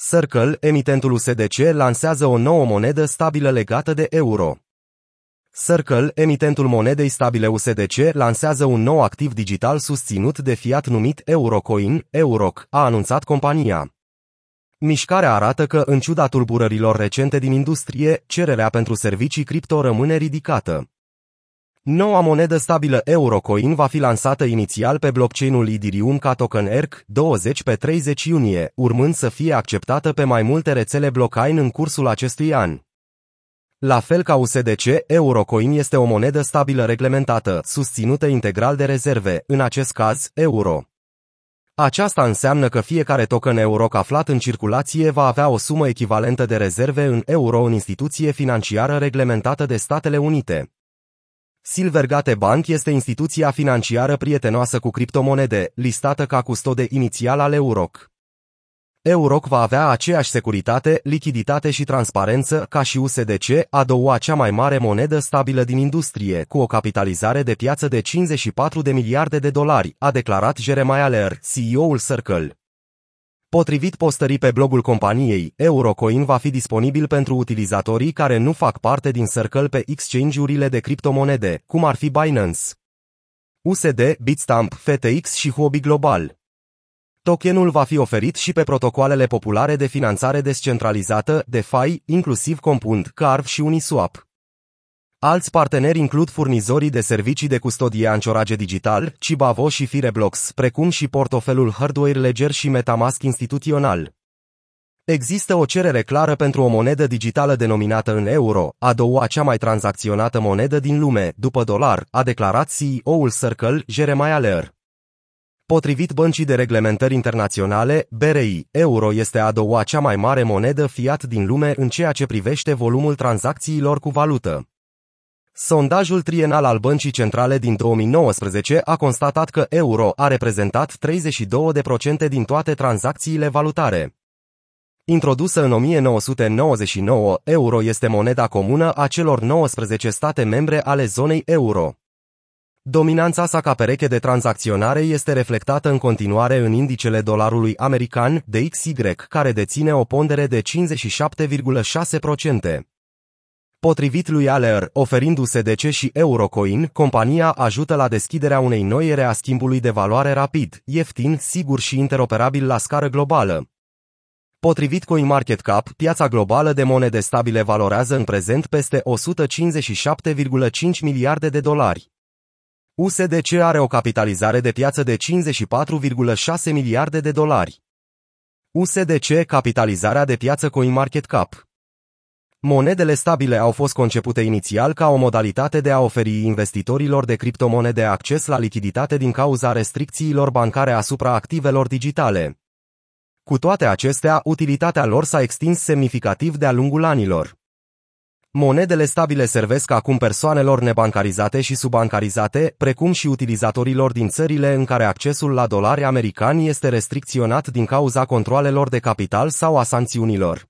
Circle, emitentul USDC, lansează o nouă monedă stabilă legată de euro. Circle, emitentul monedei stabile USDC, lansează un nou activ digital susținut de fiat numit Eurocoin, Euroc, a anunțat compania. Mișcarea arată că, în ciuda tulburărilor recente din industrie, cererea pentru servicii cripto rămâne ridicată. Noua monedă stabilă Eurocoin va fi lansată inițial pe blockchain-ul Ethereum ca token ERC20 pe 30 iunie, urmând să fie acceptată pe mai multe rețele blockchain în cursul acestui an. La fel ca USDC, Eurocoin este o monedă stabilă reglementată, susținută integral de rezerve, în acest caz, euro. Aceasta înseamnă că fiecare token euro aflat în circulație va avea o sumă echivalentă de rezerve în euro în instituție financiară reglementată de Statele Unite. Silvergate Bank este instituția financiară prietenoasă cu criptomonede, listată ca custode inițial al Euroc. Euroc va avea aceeași securitate, lichiditate și transparență ca și USDC, a doua cea mai mare monedă stabilă din industrie, cu o capitalizare de piață de 54 de miliarde de dolari, a declarat Jeremiah Lear, CEO-ul Circle. Potrivit postării pe blogul companiei, Eurocoin va fi disponibil pentru utilizatorii care nu fac parte din Circle pe exchange-urile de criptomonede, cum ar fi Binance, USD, Bitstamp, FTX și Huobi Global. Tokenul va fi oferit și pe protocoalele populare de finanțare descentralizată, DeFi, inclusiv Compound, Carve și Uniswap. Alți parteneri includ furnizorii de servicii de custodie ancorage digital, Cibavo și Fireblox, precum și portofelul Hardware Ledger și Metamask instituțional. Există o cerere clară pentru o monedă digitală denominată în euro, a doua cea mai tranzacționată monedă din lume, după dolar, a declarat CEO-ul Circle, Jeremiah Lear. Potrivit băncii de reglementări internaționale, BRI, euro este a doua cea mai mare monedă fiat din lume în ceea ce privește volumul tranzacțiilor cu valută. Sondajul trienal al Băncii Centrale din 2019 a constatat că euro a reprezentat 32% din toate tranzacțiile valutare. Introdusă în 1999, euro este moneda comună a celor 19 state membre ale zonei euro. Dominanța sa ca pereche de tranzacționare este reflectată în continuare în indicele dolarului american DXY, care deține o pondere de 57,6%. Potrivit lui Aller, oferindu DC și Eurocoin, compania ajută la deschiderea unei noi ere a schimbului de valoare rapid, ieftin, sigur și interoperabil la scară globală. Potrivit CoinMarketCap, piața globală de monede stabile valorează în prezent peste 157,5 miliarde de dolari. USDC are o capitalizare de piață de 54,6 miliarde de dolari. USDC capitalizarea de piață CoinMarketCap Monedele stabile au fost concepute inițial ca o modalitate de a oferi investitorilor de criptomonede acces la lichiditate din cauza restricțiilor bancare asupra activelor digitale. Cu toate acestea, utilitatea lor s-a extins semnificativ de-a lungul anilor. Monedele stabile servesc acum persoanelor nebancarizate și subbancarizate, precum și utilizatorilor din țările în care accesul la dolari americani este restricționat din cauza controalelor de capital sau a sancțiunilor.